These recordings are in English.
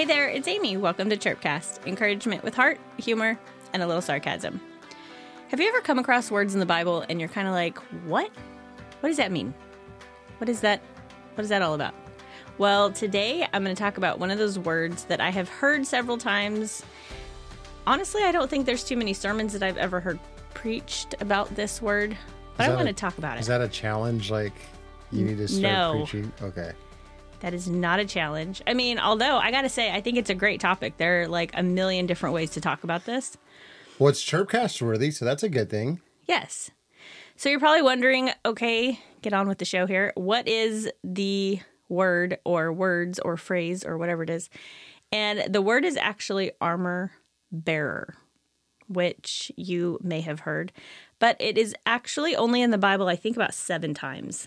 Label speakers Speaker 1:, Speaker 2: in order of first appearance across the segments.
Speaker 1: Hey there, it's Amy. Welcome to Chirpcast, encouragement with heart, humor, and a little sarcasm. Have you ever come across words in the Bible and you're kind of like, what? What does that mean? What is that? What is that all about? Well, today I'm going to talk about one of those words that I have heard several times. Honestly, I don't think there's too many sermons that I've ever heard preached about this word, but I want
Speaker 2: a-
Speaker 1: to talk about it.
Speaker 2: Is that a challenge? Like you need to start
Speaker 1: No.
Speaker 2: preaching? Okay.
Speaker 1: That is not a challenge. I mean, although I got to say, I think it's a great topic. There are like a million different ways to talk about this.
Speaker 2: Well, it's chirpcast worthy, so that's a good thing.
Speaker 1: Yes. So you're probably wondering, okay, get on with the show here. What is the word or words or phrase or whatever it is? And the word is actually armor bearer, which you may have heard, but it is actually only in the Bible, I think, about seven times.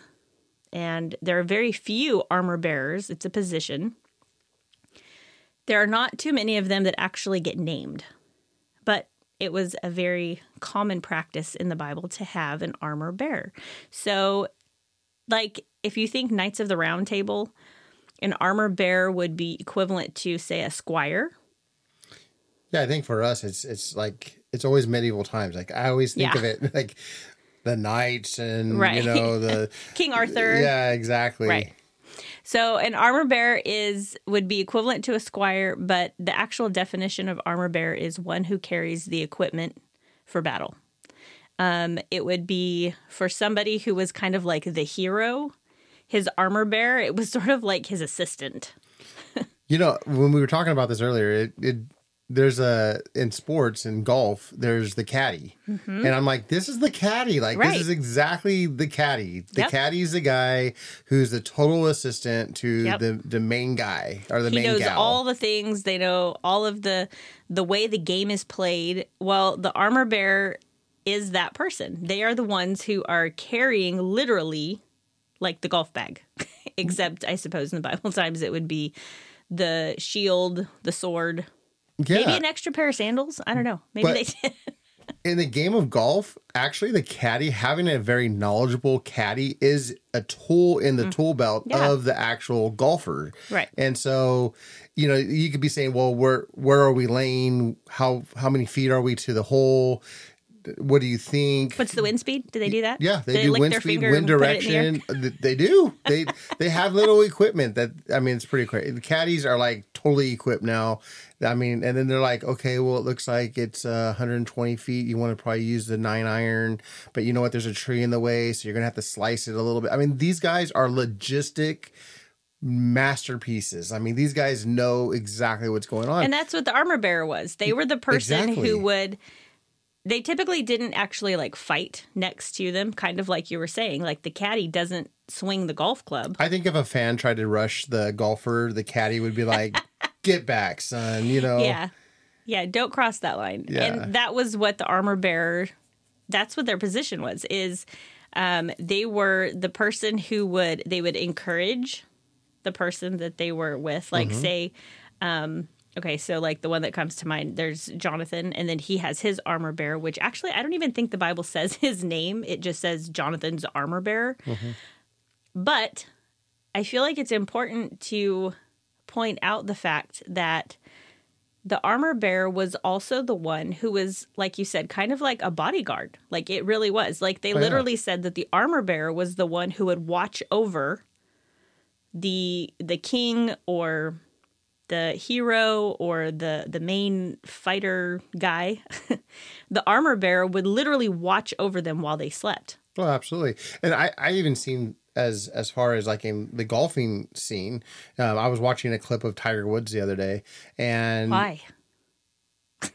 Speaker 1: And there are very few armor bearers, it's a position. There are not too many of them that actually get named, but it was a very common practice in the Bible to have an armor bearer. So, like, if you think Knights of the Round Table, an armor bearer would be equivalent to, say, a squire.
Speaker 2: Yeah, I think for us, it's it's like it's always medieval times. Like I always think
Speaker 1: Yeah.
Speaker 2: of it like the knights and
Speaker 1: Right.
Speaker 2: you know the
Speaker 1: King Arthur.
Speaker 2: Yeah, exactly.
Speaker 1: Right. So an armor bearer is would be equivalent to a squire, but the actual definition of armor bearer is one who carries the equipment for battle. Um, it would be for somebody who was kind of like the hero. His armor bearer, it was sort of like his assistant.
Speaker 2: You know, when we were talking about this earlier, it, it there's a in sports and golf, there's the caddy, and I'm like, this is the caddy. Like
Speaker 1: Mm-hmm. Right.
Speaker 2: this is exactly the caddy. The
Speaker 1: Yep.
Speaker 2: caddy's the guy who's the total assistant to
Speaker 1: Yep.
Speaker 2: the the main guy or the
Speaker 1: he
Speaker 2: main
Speaker 1: knows
Speaker 2: gal.
Speaker 1: all the things they know all of the the way the game is played well the armor bearer is that person they are the ones who are carrying literally like the golf bag except i suppose in the bible times it would be the shield the sword
Speaker 2: yeah.
Speaker 1: maybe an extra pair of sandals i don't know maybe
Speaker 2: But-
Speaker 1: they did
Speaker 2: in the game of golf, actually, the caddy having a very knowledgeable caddy is a tool in the tool belt
Speaker 1: Mm. Yeah.
Speaker 2: of the actual golfer.
Speaker 1: Right.
Speaker 2: And so, you know, you could be saying, "Well, where where are we laying? How how many feet are we to the hole? What do you think?"
Speaker 1: what's the wind speed do they do that
Speaker 2: yeah, they,
Speaker 1: they
Speaker 2: do wind speed, wind
Speaker 1: and put it in the
Speaker 2: direction. They do. They they have little equipment that I mean, it's pretty crazy. The caddies are like totally equipped now. I mean, and then they're like, okay, well, it looks like it's uh, 120 feet. You want to probably use the nine iron, but you know what? There's a tree in the way, so you're gonna have to slice it a little bit. I mean, these guys are logistic masterpieces. I mean, these guys know exactly what's going on.
Speaker 1: And that's what the armor bearer was. They were the person
Speaker 2: Exactly.
Speaker 1: who would they typically didn't actually like fight next to them, kind of like you were saying. Like the caddy doesn't swing the golf club.
Speaker 2: I think if a fan tried to rush the golfer, the caddy would be like, "Get back, son!" You know.
Speaker 1: Yeah. Yeah, don't cross that line.
Speaker 2: Yeah.
Speaker 1: And that was what the armor bearer that's what their position was is um, they were the person who would they would encourage the person that they were with like
Speaker 2: Mm-hmm.
Speaker 1: say um, okay so like the one that comes to mind there's jonathan and then he has his armor bearer which actually i don't even think the bible says his name it just says jonathan's armor bearer
Speaker 2: Mm-hmm.
Speaker 1: but i feel like it's important to point out the fact that the armor bearer was also the one who was like you said kind of like a bodyguard like it really was like they
Speaker 2: Oh, yeah.
Speaker 1: literally said that the armor bearer was the one who would watch over the the king or the hero or the the main fighter guy the armor bearer would literally watch over them while they slept
Speaker 2: Oh, absolutely. And I, I even seen as as far as like in the golfing scene, um, I was watching a clip of Tiger Woods the other day, and
Speaker 1: why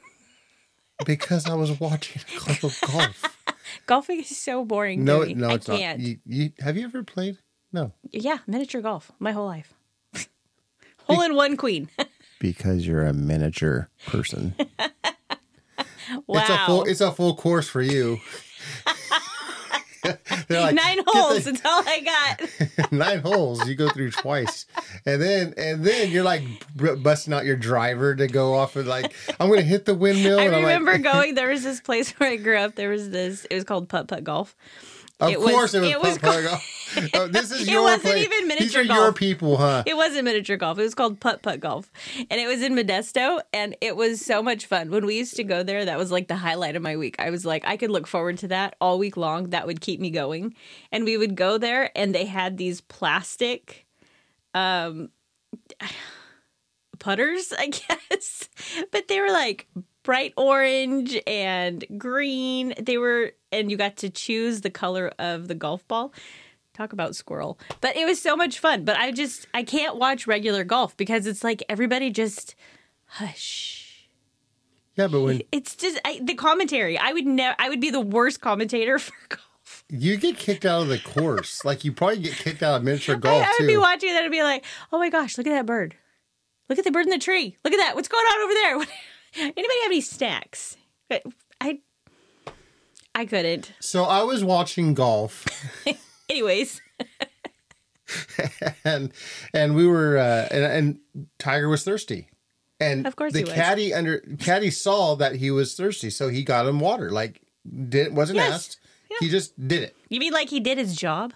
Speaker 2: because I was watching a clip of golf.
Speaker 1: golfing is so boring
Speaker 2: no, no,
Speaker 1: I
Speaker 2: it's
Speaker 1: can't.
Speaker 2: not. You, you have you ever played? No,
Speaker 1: yeah miniature golf my whole life hole in one queen
Speaker 2: because you're a miniature person.
Speaker 1: wow
Speaker 2: It's a full it's a full course for you. They're like,
Speaker 1: nine
Speaker 2: "Get the-
Speaker 1: holes that's all i got
Speaker 2: nine holes you go through twice and then and then you're like b- busting out your driver to go off and like i'm gonna hit the windmill
Speaker 1: I
Speaker 2: and I'm
Speaker 1: remember
Speaker 2: like,
Speaker 1: going. There was this place where I grew up. There was this. It was called putt putt golf,
Speaker 2: Of
Speaker 1: It was-
Speaker 2: course, it was,
Speaker 1: it was
Speaker 2: putt putt golf. Oh, this is
Speaker 1: It
Speaker 2: your
Speaker 1: wasn't
Speaker 2: play.
Speaker 1: even
Speaker 2: These
Speaker 1: miniature
Speaker 2: are your people, huh?
Speaker 1: It wasn't miniature golf. It was called putt putt golf, and it was in Modesto, and it was so much fun. When we used to go there, that was like the highlight of my week. I was like, I could look forward to that all week long. That would keep me going. And we would go there, and they had these plastic, um, putters, I guess, but they were like bright orange and green. They were, and you got to choose the color of the golf ball. Talk about squirrel. But it was so much fun. But I just, I can't watch regular golf because it's like everybody just hush.
Speaker 2: Yeah, but when
Speaker 1: It's just I, the commentary. I would never, I would be the worst commentator for golf.
Speaker 2: you get kicked out of the course, like you probably get kicked out of miniature golf
Speaker 1: I, I would be watching that and be like, oh my gosh, look at that bird. Look at the bird in the tree. Look at that. What's going on over there? Anybody have any snacks? I, couldn't.
Speaker 2: So I was watching golf,
Speaker 1: Anyways,
Speaker 2: and and we were uh, and, and Tiger was thirsty, and
Speaker 1: Of course
Speaker 2: the
Speaker 1: he was.
Speaker 2: caddy under caddy saw that he was thirsty, so he got him water. Like didn't wasn't
Speaker 1: Yes.
Speaker 2: asked, he just did it.
Speaker 1: you mean like he did his job?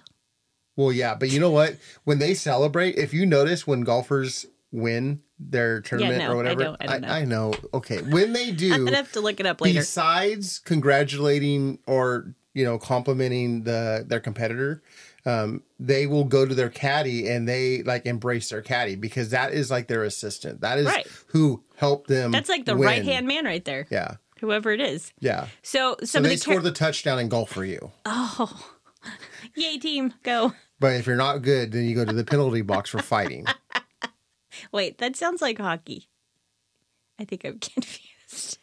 Speaker 2: Well, yeah, but you know what? When they celebrate, if you notice when golfers win their tournament
Speaker 1: no,
Speaker 2: or whatever,
Speaker 1: don't- I don't know.
Speaker 2: I know. Okay, when they do,
Speaker 1: I'd have to look it up later.
Speaker 2: besides congratulating or you know complimenting the their competitor um, they will go to their caddy and they like embrace their caddy because that is like their assistant that is
Speaker 1: Right.
Speaker 2: who helped them
Speaker 1: That's like the right hand man right there.
Speaker 2: yeah
Speaker 1: Whoever it is.
Speaker 2: yeah
Speaker 1: So
Speaker 2: so
Speaker 1: some
Speaker 2: they
Speaker 1: the
Speaker 2: score the touchdown in golf for you
Speaker 1: oh, yay team, go!
Speaker 2: but if you're not good then you go to the penalty box for fighting
Speaker 1: Wait, that sounds like hockey. I think I'm confused.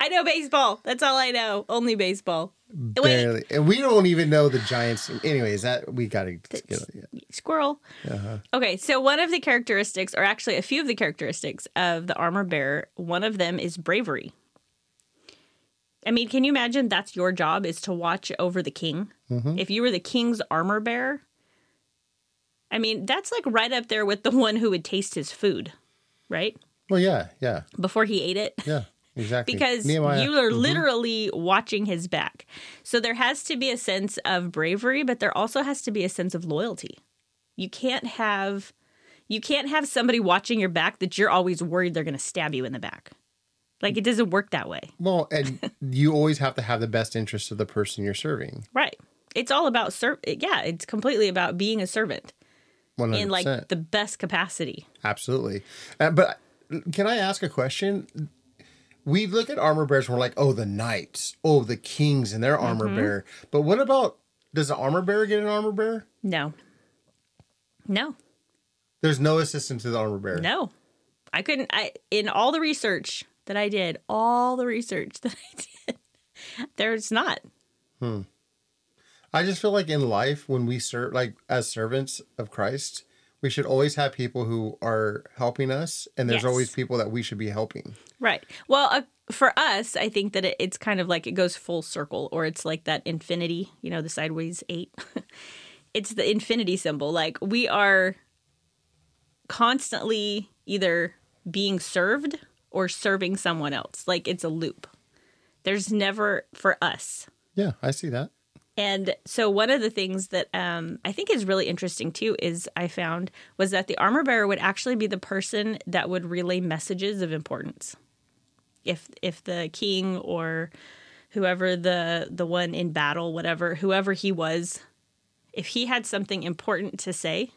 Speaker 1: I know baseball. That's all I know. Only baseball. Wait,
Speaker 2: barely and we don't even know the giants anyways that we gotta get yeah.
Speaker 1: squirrel.
Speaker 2: Uh-huh.
Speaker 1: Okay, so one of the characteristics, or actually a few of the characteristics of the armor bearer, one of them is bravery. I mean, can you imagine that's your job is to watch over the king?
Speaker 2: Mm-hmm.
Speaker 1: If you were the king's armor bearer, I mean, that's like right up there with the one who would taste his food, right?
Speaker 2: well yeah yeah
Speaker 1: Before he ate it.
Speaker 2: yeah exactly
Speaker 1: because
Speaker 2: Nehemiah.
Speaker 1: you are mm-hmm. literally watching his back. So there has to be a sense of bravery, but there also has to be a sense of loyalty. You can't have you can't have somebody watching your back that you're always worried they're going to stab you in the back. Like it doesn't work that way.
Speaker 2: well and you always have to have the best interest of the person you're serving
Speaker 1: Right. It's all about serv yeah, it's completely about being a servant
Speaker 2: 100%.
Speaker 1: in like the best capacity.
Speaker 2: Absolutely. Uh, but can I ask a question? We look at armor bearers and we're like, oh, the knights, oh, the kings and their armor
Speaker 1: Mm-hmm.
Speaker 2: bearer. But what about, does the armor bearer get an armor bearer?
Speaker 1: No. No.
Speaker 2: There's no assistant to the armor bearer.
Speaker 1: No. I couldn't I in all the research that I did, all the research that I did, there's not.
Speaker 2: I just feel like in life, when we serve, like as servants of Christ, we should always have people who are helping us, and there's
Speaker 1: Yes.
Speaker 2: always people that we should be helping.
Speaker 1: Right. Well, uh, for us, I think that it, it's kind of like it goes full circle, or it's like that infinity, you know, the sideways eight. it's the infinity symbol. Like we are constantly either being served or serving someone else. Like it's a loop. There's never for us.
Speaker 2: Yeah, I see that.
Speaker 1: And so one of the things that um, I think is really interesting too is I found was that the armor bearer would actually be the person that would relay messages of importance. If if the king or whoever the the one in battle, whatever whoever he was, if he had something important to say,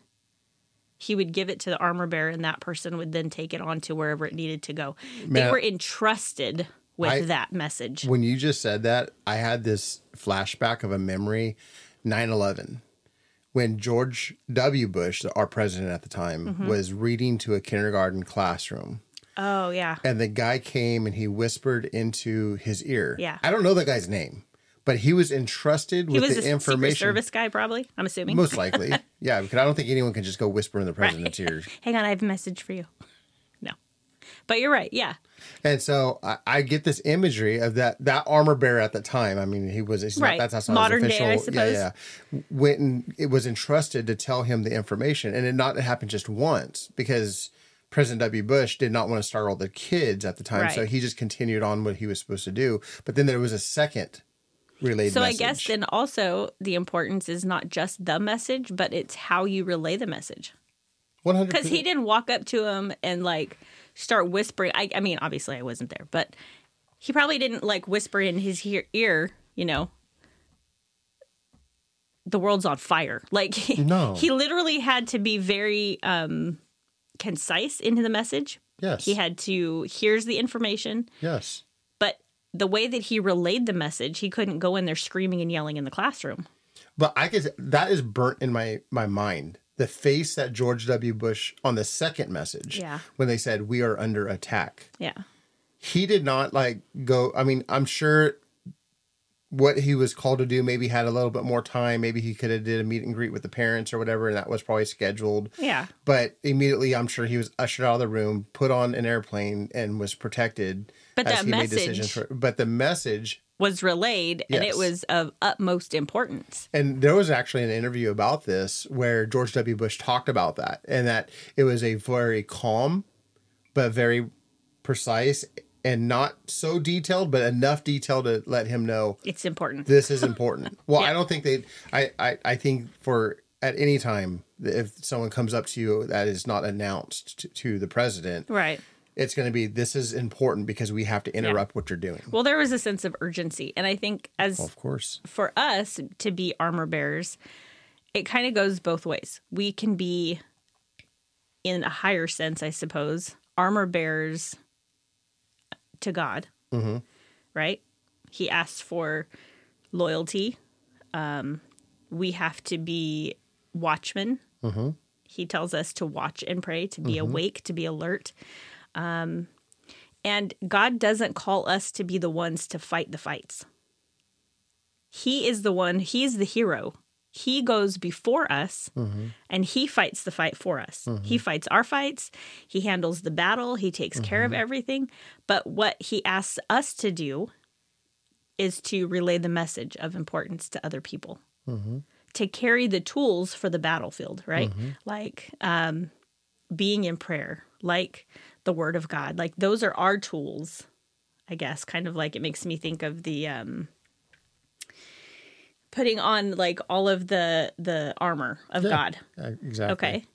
Speaker 1: he would give it to the armor bearer, and that person would then take it on to wherever it needed to go. they were entrusted with
Speaker 2: I-
Speaker 1: that message.
Speaker 2: When you just said that, I had this flashback of a memory 9 11. When George W. Bush, our president at the time,
Speaker 1: Mm-hmm.
Speaker 2: was reading to a kindergarten classroom,
Speaker 1: oh yeah,
Speaker 2: and the guy came and he whispered into his ear.
Speaker 1: Yeah.
Speaker 2: I don't know the guy's name, but he was entrusted
Speaker 1: he
Speaker 2: with
Speaker 1: was
Speaker 2: the information.
Speaker 1: Service guy, probably. I'm assuming.
Speaker 2: Most likely. yeah, because I don't think anyone can just go whisper in the president's ears.
Speaker 1: Hang on, I have a message for you. No. But you're right. Yeah.
Speaker 2: And so I, I get this imagery of that that armor bearer at the time. I mean, he was
Speaker 1: Right.
Speaker 2: not, that's not
Speaker 1: Modern
Speaker 2: his
Speaker 1: day, I
Speaker 2: official.
Speaker 1: suppose.
Speaker 2: Yeah, yeah. Went and it was entrusted to tell him the information, and it not it happened just once because President W. Bush did not want to startle the kids at the time, so he just continued on what he was supposed to do. But then there was a second relayed
Speaker 1: So
Speaker 2: message.
Speaker 1: I guess then also the importance is not just the message, but it's how you relay the message.
Speaker 2: one hundred
Speaker 1: Because he didn't walk up to him and like start whispering. I, I mean, obviously I wasn't there, but he probably didn't like whisper in his ear, ear you know, the world's on fire. Like
Speaker 2: No.
Speaker 1: he literally had to be very um concise into the message.
Speaker 2: yes,
Speaker 1: He had to here's the information,
Speaker 2: yes.
Speaker 1: but the way that he relayed the message, he couldn't go in there screaming and yelling in the classroom.
Speaker 2: But I could that is burnt in my my mind. The face that George W. Bush on the second message,
Speaker 1: Yeah.
Speaker 2: when they said we are under attack,
Speaker 1: Yeah.
Speaker 2: he did not like go. I mean, I'm sure what he was called to do maybe had a little bit more time. Maybe he could have did a meet and greet with the parents or whatever, and that was probably scheduled.
Speaker 1: Yeah.
Speaker 2: But immediately, I'm sure he was ushered out of the room, put on an airplane, and was protected.
Speaker 1: But
Speaker 2: as
Speaker 1: that
Speaker 2: he made
Speaker 1: message-
Speaker 2: decisions for. But the message
Speaker 1: Was relayed and
Speaker 2: Yes.
Speaker 1: it was of utmost importance.
Speaker 2: And there was actually an interview about this where George W. Bush talked about that and that it was a very calm, but very precise and not so detailed, but enough detail to let him know
Speaker 1: It's important.
Speaker 2: this is important. Well,
Speaker 1: Yeah.
Speaker 2: I don't think they, I, I, I think for at any time, if someone comes up to you that is not announced to, to the president,
Speaker 1: right.
Speaker 2: It's going to be, this is important because we have to interrupt what you're doing.
Speaker 1: Well, there was a sense of urgency. And I think as
Speaker 2: Of course.
Speaker 1: for us to be armor bearers, it kind of goes both ways. We can be, in a higher sense, I suppose, armor bearers to God, mm-hmm. right? He asks for loyalty. Um, we have to be watchmen. Mm-hmm. He tells us to watch and pray, to be mm-hmm. awake, to be alert. Um, and God doesn't call us to be the ones to fight the fights. He is the one, he's the hero. He goes before us mm-hmm. and he fights the fight for us. Mm-hmm. He fights our fights, he handles the battle, he takes care of mm-hmm. everything. But what he asks us to do is to relay the message of importance to other people, to carry the tools for the battlefield, right? Like um, being in prayer, like the word of God. Like those are our tools, I guess. Kind of like it makes me think of the um putting on like all of the the armor of God.
Speaker 2: Uh, Exactly.
Speaker 1: Okay.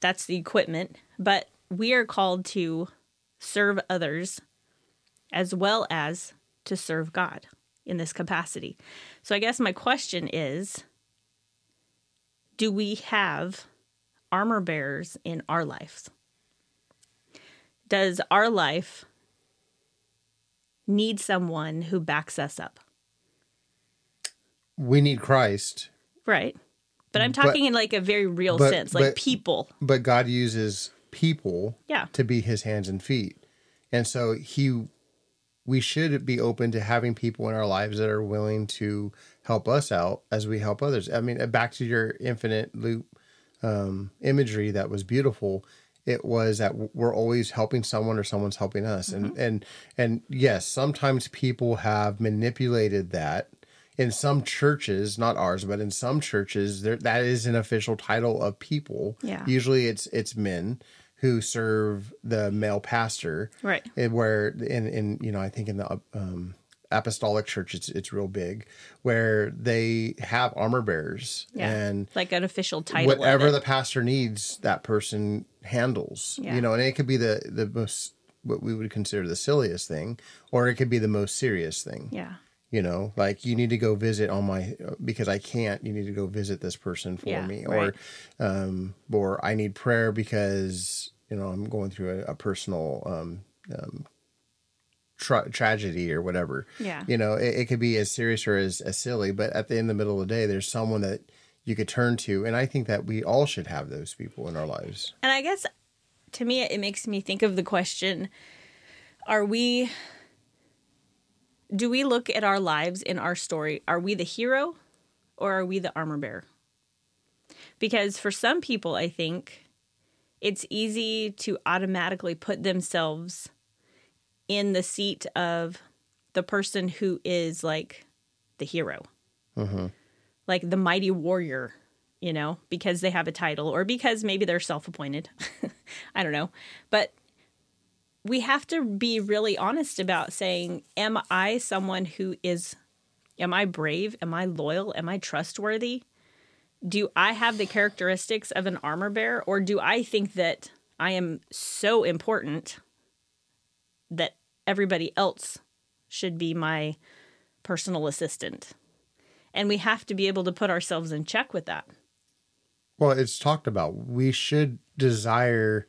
Speaker 1: That's the equipment, but we are called to serve others as well as to serve God in this capacity. So I guess my question is do we have armor bearers in our lives? Does our life need someone who backs us up?
Speaker 2: We need Christ,
Speaker 1: Right. But I'm
Speaker 2: But-
Speaker 1: talking in like a very real
Speaker 2: but-
Speaker 1: sense, like
Speaker 2: but-
Speaker 1: people.
Speaker 2: but God uses people
Speaker 1: Yeah.
Speaker 2: to be his hands and feet. And so he we should be open to having people in our lives that are willing to help us out as we help others. I mean, back to your infinite loop um, imagery that was beautiful. It was that we're always helping someone or someone's helping us, and and and yes, sometimes people have manipulated that. In some churches, not ours, but in some churches, there that is an official title of people.
Speaker 1: Yeah.
Speaker 2: Usually, it's it's men who serve the male pastor,
Speaker 1: Right.
Speaker 2: and where in in you know I think in the um, apostolic church it's it's real big where they have armor bearers
Speaker 1: Yeah.
Speaker 2: and
Speaker 1: like an official title.
Speaker 2: whatever the pastor needs that person handles
Speaker 1: Yeah.
Speaker 2: you know and it could be the the most what we would consider the silliest thing or it could be the most serious thing
Speaker 1: yeah.
Speaker 2: you know like you need to go visit on my because i can't you need to go visit this person for
Speaker 1: Yeah,
Speaker 2: me
Speaker 1: right.
Speaker 2: or um or i need prayer because you know i'm going through a, a personal um um tra- tragedy or whatever
Speaker 1: Yeah.
Speaker 2: you know it, it could be as serious or as, as silly but at the end of the middle of the day there's someone that you could turn to and i think that we all should have those people in our lives
Speaker 1: And I guess to me, it makes me think of the question Are we, do we look at our lives in our story? Are we the hero or are we the armor bearer? Because for some people, I think it's easy to automatically put themselves in the seat of the person who is like the hero, mm-hmm. like the mighty warrior, you know, because they have a title or because maybe they're self appointed. I don't know. But we have to be really honest about saying, Am I someone who is Am I brave? Am I loyal? Am I trustworthy? Do I have the characteristics of an armor bearer, or do I think that I am so important that everybody else should be my personal assistant? And we have to be able to put ourselves in check with that.
Speaker 2: Well, it's talked about. We should desire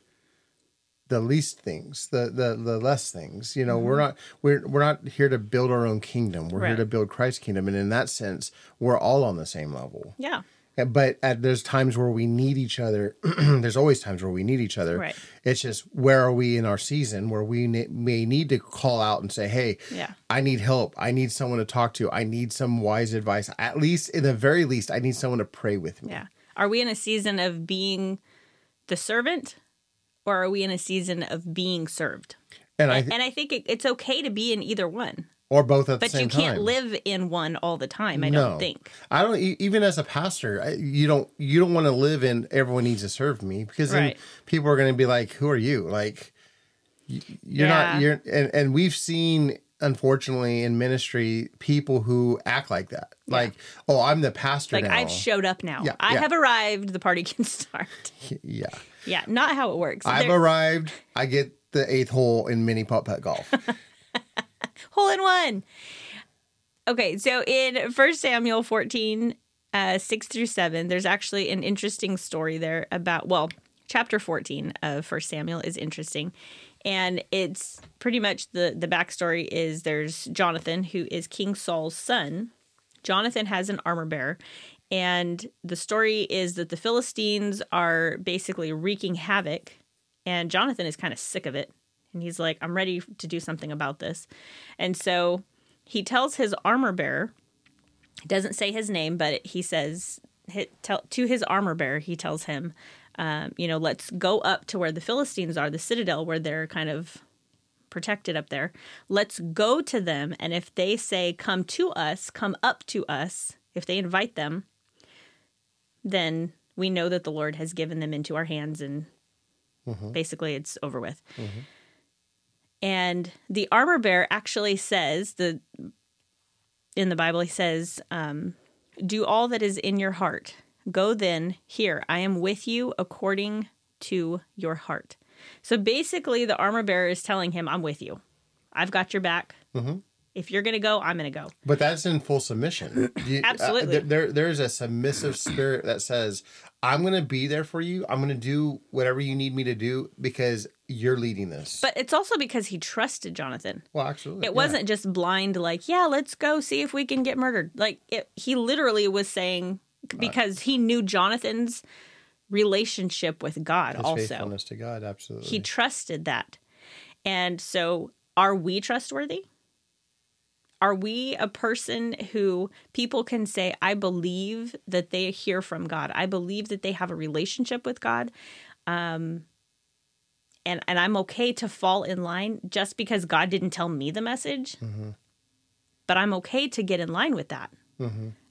Speaker 2: the least things, the the the less things. You know, we're mm-hmm. not we're we're not here to build our own kingdom. We're here to build Christ's kingdom, and in that sense, we're all on the same level.
Speaker 1: Yeah.
Speaker 2: But at there's times where we need each other. there's always times where we need each other.
Speaker 1: Right.
Speaker 2: It's just where are we in our season where we ne- may need to call out and say, "Hey,
Speaker 1: Yeah.
Speaker 2: I need help. I need someone to talk to. I need some wise advice. At least, in the very least, I need someone to pray with me."
Speaker 1: Yeah. Are we in a season of being the servant or are we in a season of being served?
Speaker 2: And I
Speaker 1: And, and I think it, it's okay to be in either one,
Speaker 2: or both at
Speaker 1: but
Speaker 2: the same time.
Speaker 1: But you can't
Speaker 2: time.
Speaker 1: live in one all the time, I
Speaker 2: No.
Speaker 1: don't think.
Speaker 2: I don't even as a pastor, I- you don't you don't want to live in everyone needs to serve me because then
Speaker 1: Right.
Speaker 2: people are going to be like, "Who are you?" Like you're
Speaker 1: Yeah.
Speaker 2: not you're and and we've seen unfortunately in ministry people who act like that. Like, "Oh, I'm the pastor
Speaker 1: Like
Speaker 2: now."
Speaker 1: I've showed up now.
Speaker 2: Yeah,
Speaker 1: I
Speaker 2: yeah.
Speaker 1: have arrived, the party can start.
Speaker 2: yeah.
Speaker 1: yeah, not how it works.
Speaker 2: I've arrived. I get the eighth hole in mini putt putt golf.
Speaker 1: hole in one. Okay, so in First Samuel 14, uh, 6 through 7, there's actually an interesting story there about, well, chapter 14 of First Samuel is interesting. And it's pretty much the, the backstory is there's Jonathan, who is King Saul's son. Jonathan has an armor bearer. And the story is that the Philistines are basically wreaking havoc. And Jonathan is kind of sick of it. And he's like, I'm ready to do something about this. And so he tells his armor bearer, doesn't say his name, but he says to his armor bearer, he tells him, um, you know, let's go up to where the Philistines are, the citadel where they're kind of protected up there. Let's go to them. And if they say, come to us, come up to us, if they invite them, then we know that the Lord has given them into our hands and basically it's over with. And the armor bearer actually says the in the Bible he says, um, "Do all that is in your heart. Go then. Here I am with you according to your heart." So basically, the armor bearer is telling him, "I'm with you. I've got your back. If you're gonna go, I'm gonna go."
Speaker 2: But that's in full submission. You- uh,
Speaker 1: Absolutely.
Speaker 2: there, there's a submissive spirit that says, "I'm going to be there for you. I'm going to do whatever you need me to do because you're leading this."
Speaker 1: But it's also because he trusted Jonathan.
Speaker 2: well, absolutely,
Speaker 1: It wasn't just blind, like, yeah, let's go see if we can get murdered. Like, it, he literally was saying, because he knew Jonathan's relationship with God also.
Speaker 2: faithfulness to God. Absolutely.
Speaker 1: He trusted that. And so, are we trustworthy? Are we a person who people can say, I believe that they hear from God? I believe that they have a relationship with God. Um, and, and I'm okay to fall in line just because God didn't tell me the message. But I'm okay to get in line with that.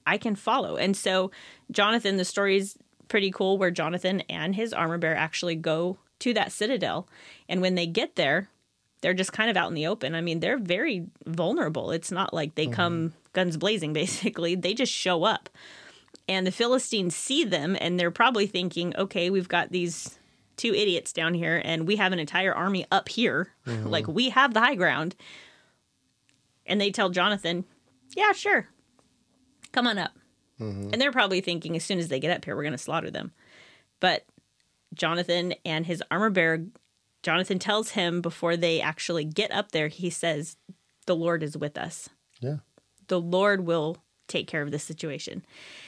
Speaker 1: I can follow. And so, Jonathan, the story's pretty cool where Jonathan and his armor bearer actually go to that citadel. And when they get there, they're just kind of out in the open. I mean, they're very vulnerable. It's not like they mm-hmm. come guns blazing, basically. They just show up. And the Philistines see them and they're probably thinking, okay, we've got these two idiots down here and we have an entire army up here. Mm-hmm. like, we have the high ground. And they tell Jonathan, yeah, sure. Come on up. Mm-hmm. And they're probably thinking, as soon as they get up here, we're going to slaughter them. But Jonathan and his armor bearer, Jonathan tells him before they actually get up there, he says, The Lord is with us.
Speaker 2: yeah.
Speaker 1: The Lord will take care of this situation.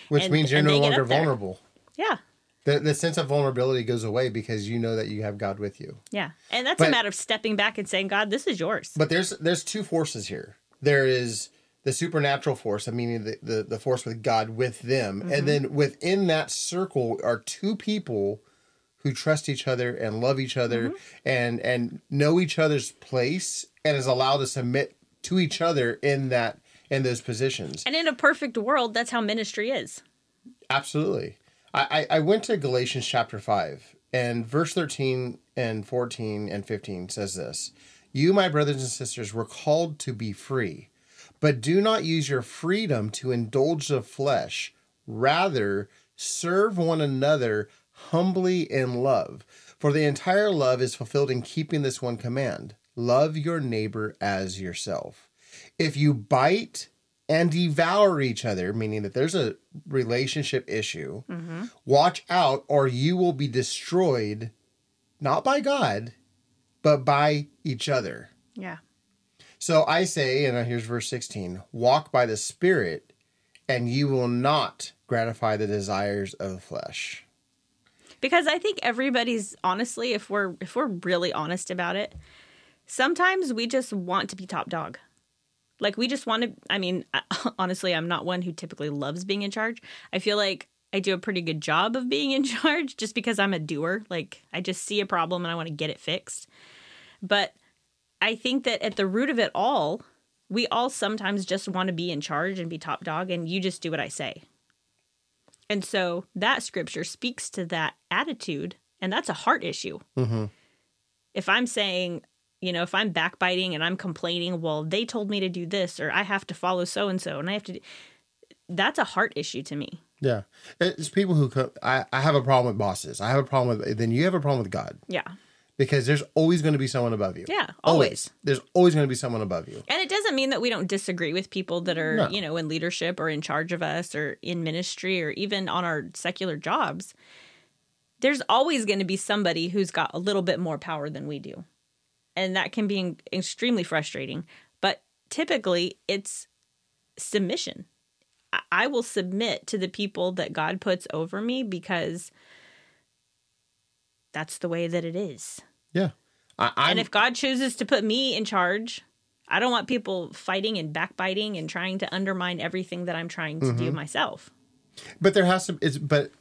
Speaker 2: Which
Speaker 1: and-
Speaker 2: means you're no longer
Speaker 1: up there.
Speaker 2: vulnerable.
Speaker 1: Yeah.
Speaker 2: The, the sense of vulnerability goes away because you know that you have God with you.
Speaker 1: Yeah. And that's
Speaker 2: But-
Speaker 1: a matter of stepping back and saying, God, this is yours.
Speaker 2: But there's there's two forces here. There is the supernatural force, meaning the, the, the force with God with them.
Speaker 1: Mm-hmm.
Speaker 2: And then within that circle are two people who trust each other and love each other
Speaker 1: Mm-hmm.
Speaker 2: and and know each other's place and is allowed to submit to each other in that in those positions.
Speaker 1: and in a perfect world, that's how ministry is.
Speaker 2: Absolutely. I, I I went to Galatians chapter 5, and verse 13 and 14 and 15 says this You, my brothers and sisters, were called to be free, But do not use your freedom to indulge the flesh. Rather, serve one another humbly in love. For the entire love is fulfilled in keeping this one command love your neighbor as yourself. If you bite and devour each other, meaning that there's a relationship issue, mm-hmm. watch out or you will be destroyed not by God, but by each other.
Speaker 1: Yeah.
Speaker 2: So I say, and here's verse 16 walk by the Spirit, and you will not gratify the desires of the flesh.
Speaker 1: Because i think everybody's honestly if we're if we're really honest about it sometimes we just want to be top dog. Like we just want to i mean honestly i'm not one who typically loves being in charge. I feel like i do a pretty good job of being in charge just because i'm a doer. Like i just see a problem and i want to get it fixed. But i think that at the root of it all we all sometimes just want to be in charge and be top dog and you just do what i say and so that scripture speaks to that attitude, and that's a heart issue. Mm-hmm. If I'm saying, you know, if I'm backbiting and I'm complaining, well, they told me to do this, or I have to follow so and so, and I have to, do, that's a heart issue to me.
Speaker 2: Yeah. It's people who I, I have a problem with bosses. I have a problem with, then you have a problem with God
Speaker 1: Yeah.
Speaker 2: Because there's always going to be someone above you.
Speaker 1: Yeah, always.
Speaker 2: There's always going to be someone above you.
Speaker 1: And it doesn't mean that we don't disagree with people that are,
Speaker 2: No.
Speaker 1: you know, in leadership or in charge of us or in ministry or even on our secular jobs. There's always going to be somebody who's got a little bit more power than we do. And that can be extremely frustrating. But typically, it's submission. I will submit to the people that God puts over me because that's the way that it is.
Speaker 2: Yeah. I,
Speaker 1: And if God chooses to put me in charge, I don't want people fighting and backbiting and trying to undermine everything that I'm trying to
Speaker 2: Mm-hmm.
Speaker 1: do myself.
Speaker 2: but there has to, it's, but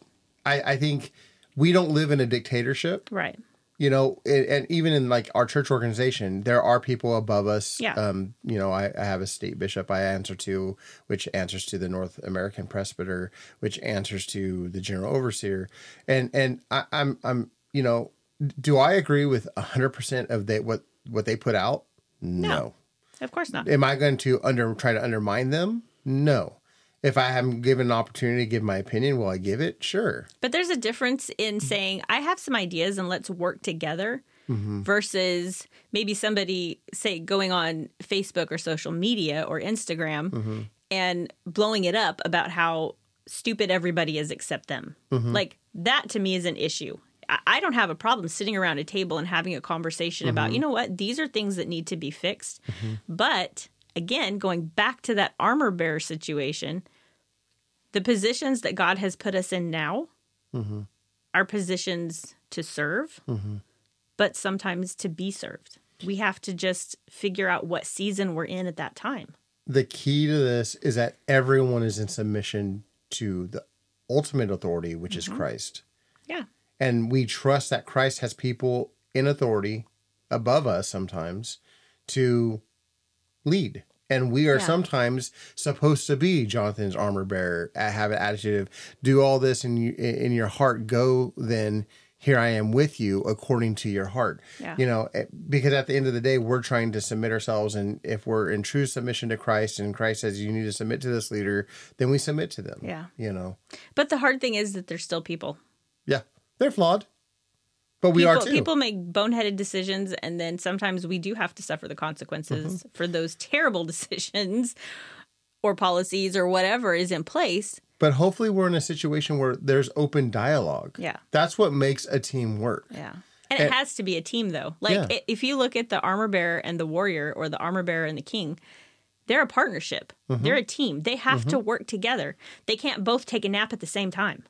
Speaker 2: I, I think we don't live in a dictatorship.
Speaker 1: Right.
Speaker 2: you know and, and even in like our church organization there are people above us
Speaker 1: Yeah.
Speaker 2: um you know I, I have a state bishop i answer to which answers to the north american presbyter which answers to the general overseer and and I, i'm i'm you know do i agree with 100% of they what what they put out? No,
Speaker 1: Of course not.
Speaker 2: am i going to under try to undermine them? No. If i am given an opportunity to give my opinion will i give it? Sure.
Speaker 1: But there's a difference in saying, I have some ideas and let's work together mm-hmm. versus maybe somebody, say, going on Facebook or social media or Instagram mm-hmm. and blowing it up about how stupid everybody is except them. Mm-hmm. Like, that to me is an issue. I- don't have a problem sitting around a table and having a conversation about, mm-hmm. you know what, these are things that need to be fixed. Mm-hmm. But again, going back to that armor bearer situation, the positions that God has put us in now mm-hmm. are positions to serve, but sometimes to be served. We have to just figure out what season we're in at that time.
Speaker 2: the key to this is that everyone is in submission to the ultimate authority, which is Christ.
Speaker 1: Yeah.
Speaker 2: And we trust that Christ has people in authority above us sometimes to lead. And we are
Speaker 1: Yeah.
Speaker 2: sometimes supposed to be Jonathan's armor bearer, uh, have an attitude of do all this in you, in your heart. Go then. Here I am with you according to your heart.
Speaker 1: Yeah.
Speaker 2: You know, eh, because at the end of the day, we're trying to submit ourselves, and if we're in true submission to Christ, and Christ says you need to submit to this leader, then we submit to them.
Speaker 1: Yeah.
Speaker 2: You know,
Speaker 1: But the hard thing is that they're still people.
Speaker 2: yeah, they're flawed, but we
Speaker 1: people,
Speaker 2: are too.
Speaker 1: people make boneheaded decisions, and then sometimes we do have to suffer the consequences
Speaker 2: Mm-hmm.
Speaker 1: for those terrible decisions or policies or whatever is in place.
Speaker 2: But hopefully, we're in a situation where there's open dialogue.
Speaker 1: Yeah.
Speaker 2: That's what makes a team work.
Speaker 1: Yeah. And it has to be a team, though. Like,
Speaker 2: Yeah.
Speaker 1: if you look at the armor bearer and the warrior, or the armor bearer and the king, they're a partnership.
Speaker 2: Mm-hmm.
Speaker 1: They're a team. They have to work together. They can't both take a nap at the same time.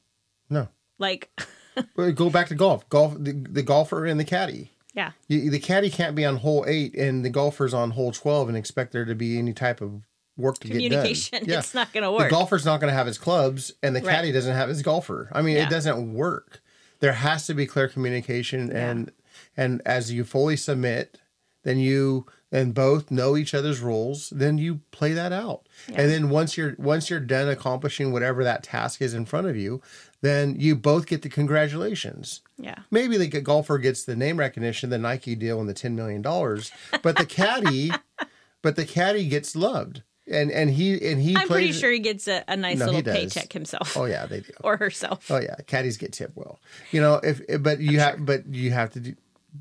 Speaker 2: No.
Speaker 1: Like,
Speaker 2: Go back to golf. Golf, the, the golfer and the caddy.
Speaker 1: yeah,
Speaker 2: You, the caddy can't be on hole eight and the golfer's on hole 12 and expect there to be any type of work to get done.
Speaker 1: communication. It's not going to work.
Speaker 2: The golfer's not going to have his clubs and the
Speaker 1: Right.
Speaker 2: caddy doesn't have his golfer. I mean,
Speaker 1: Yeah.
Speaker 2: it doesn't work. There has to be clear communication and and as you fully submit, then you and both know each other's roles, then you play that out. And then once you're once you're done accomplishing whatever that task is in front of you, then you both get the congratulations.
Speaker 1: yeah.
Speaker 2: Maybe the golfer gets the name recognition, the Nike deal, and the ten million dollars, but the caddy, but the caddy gets loved. and and he and he.
Speaker 1: I'm pretty sure he gets a, a nice
Speaker 2: No,
Speaker 1: little paycheck himself
Speaker 2: Oh yeah, they do.
Speaker 1: or herself.
Speaker 2: Oh yeah, caddies get tip well. You know, if but you have but you have to do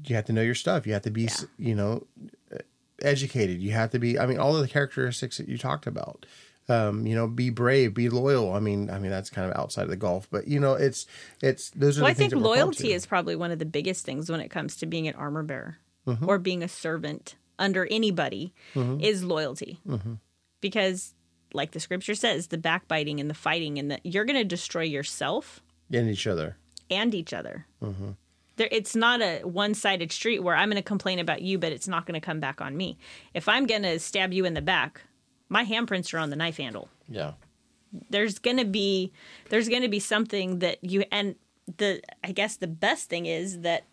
Speaker 2: you have to know your stuff. You have to be s you know educated. You have to be. I mean, all of the characteristics that you talked about. Um, you know, be brave, be loyal. I mean, I mean that's kind of outside of the golf, but you know, it's it's those are.
Speaker 1: Well,
Speaker 2: the
Speaker 1: I
Speaker 2: things
Speaker 1: think
Speaker 2: that we're called
Speaker 1: loyalty is probably one of the biggest things when it comes to being an armor bearer
Speaker 2: Mm-hmm.
Speaker 1: or being a servant under anybody is loyalty.
Speaker 2: Mm-hmm.
Speaker 1: Because, like the scripture says, the backbiting and the fighting and that you're going to destroy yourself
Speaker 2: and each other.
Speaker 1: and each other.
Speaker 2: Mm-hmm.
Speaker 1: There, it's not a one-sided street where I'm going to complain about you, but it's not going to come back on me. If I'm going to stab you in the back, my handprints are on the knife handle.
Speaker 2: Yeah,
Speaker 1: there's gonna be there's gonna be something that you and the I guess the best thing is that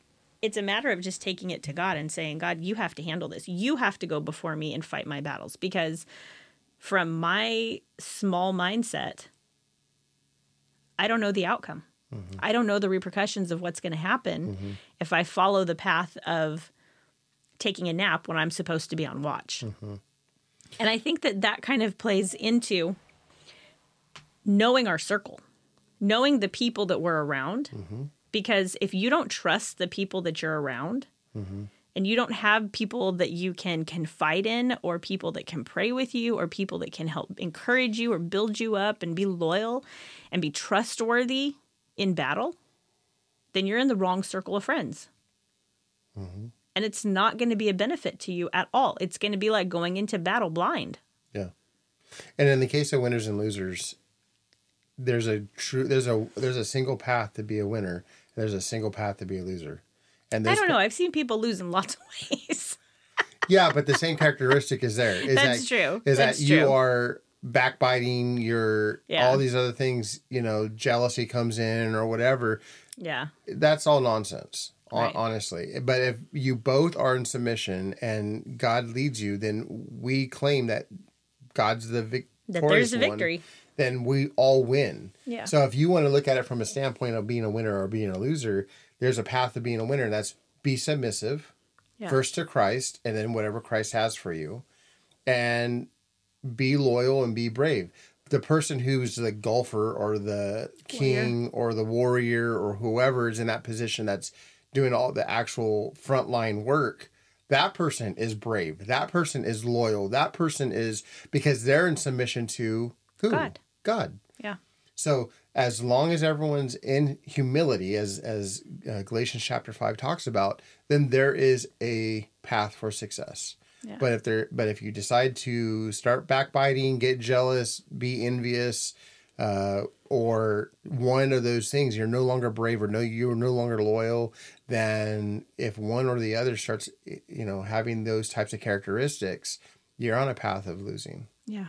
Speaker 1: it's a matter of just taking it to God and saying, God, you have to handle this. You have to go before me and fight my battles because from my small mindset, I don't know the outcome. Mm-hmm. I don't know the repercussions of what's going to happen mm-hmm. if I follow the path of taking a nap when I'm supposed to be on watch. Mm-hmm. And I think that that kind of plays into knowing our circle, knowing the people that we're around. Mm-hmm. Because if you don't trust the people that you're around, mm-hmm. and you don't have people that you can confide in, or people that can pray with you, or people that can help encourage you or build you up and be loyal and be trustworthy in battle, then you're in the wrong circle of friends. Mm-hmm. And it's not going to be a benefit to you at all. It's going to be like going into battle blind.
Speaker 2: yeah. And in the case of winners and losers, there's a true there's a there's a single path to be a winner. There's a single path to be a loser. And
Speaker 1: I don't know. I've seen people lose in lots of ways.
Speaker 2: Yeah, but the same characteristic is there. Is
Speaker 1: That's
Speaker 2: that,
Speaker 1: true.
Speaker 2: Is
Speaker 1: That's
Speaker 2: that you are backbiting, you're
Speaker 1: Yeah.
Speaker 2: all these other things, you know, jealousy comes in or whatever.
Speaker 1: yeah.
Speaker 2: That's all nonsense,
Speaker 1: Right.
Speaker 2: honestly. But if you both are in submission and God leads you, then we claim that God's the victorious
Speaker 1: That there's a
Speaker 2: one. Then we all win.
Speaker 1: Yeah.
Speaker 2: So if you want to look at it from a standpoint of being a winner or being a loser, there's a path to being a winner, and that's be submissive
Speaker 1: Yeah.
Speaker 2: first to Christ and then whatever Christ has for you and be loyal and be brave. The person who's the golfer or the king or the warrior or whoever is in that position that's doing all the actual frontline work, that person is brave. That person is loyal. That person is because they're in submission to who?
Speaker 1: God.
Speaker 2: God.
Speaker 1: Yeah.
Speaker 2: So as long as everyone's in humility, as as uh, Galatians chapter five talks about, then there is a path for success.
Speaker 1: Yeah.
Speaker 2: But if there, but if you decide to start backbiting, get jealous, be envious, uh, or one of those things, you're no longer brave or no, you're no longer loyal. Then if one or the other starts, you know, having those types of characteristics, you're on a path of losing.
Speaker 1: Yeah.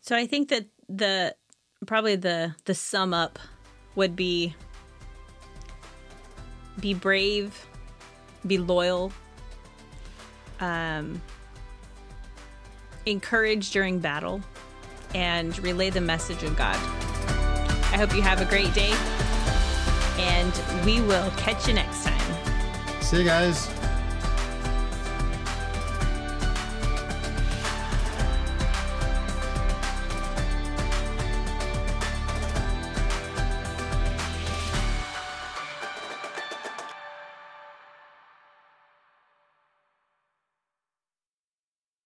Speaker 1: So I think that the probably the the sum up would be be brave, be loyal, um, encourage during battle, and relay the message of God. I hope you have a great day, and we will catch you next time.
Speaker 2: See you guys.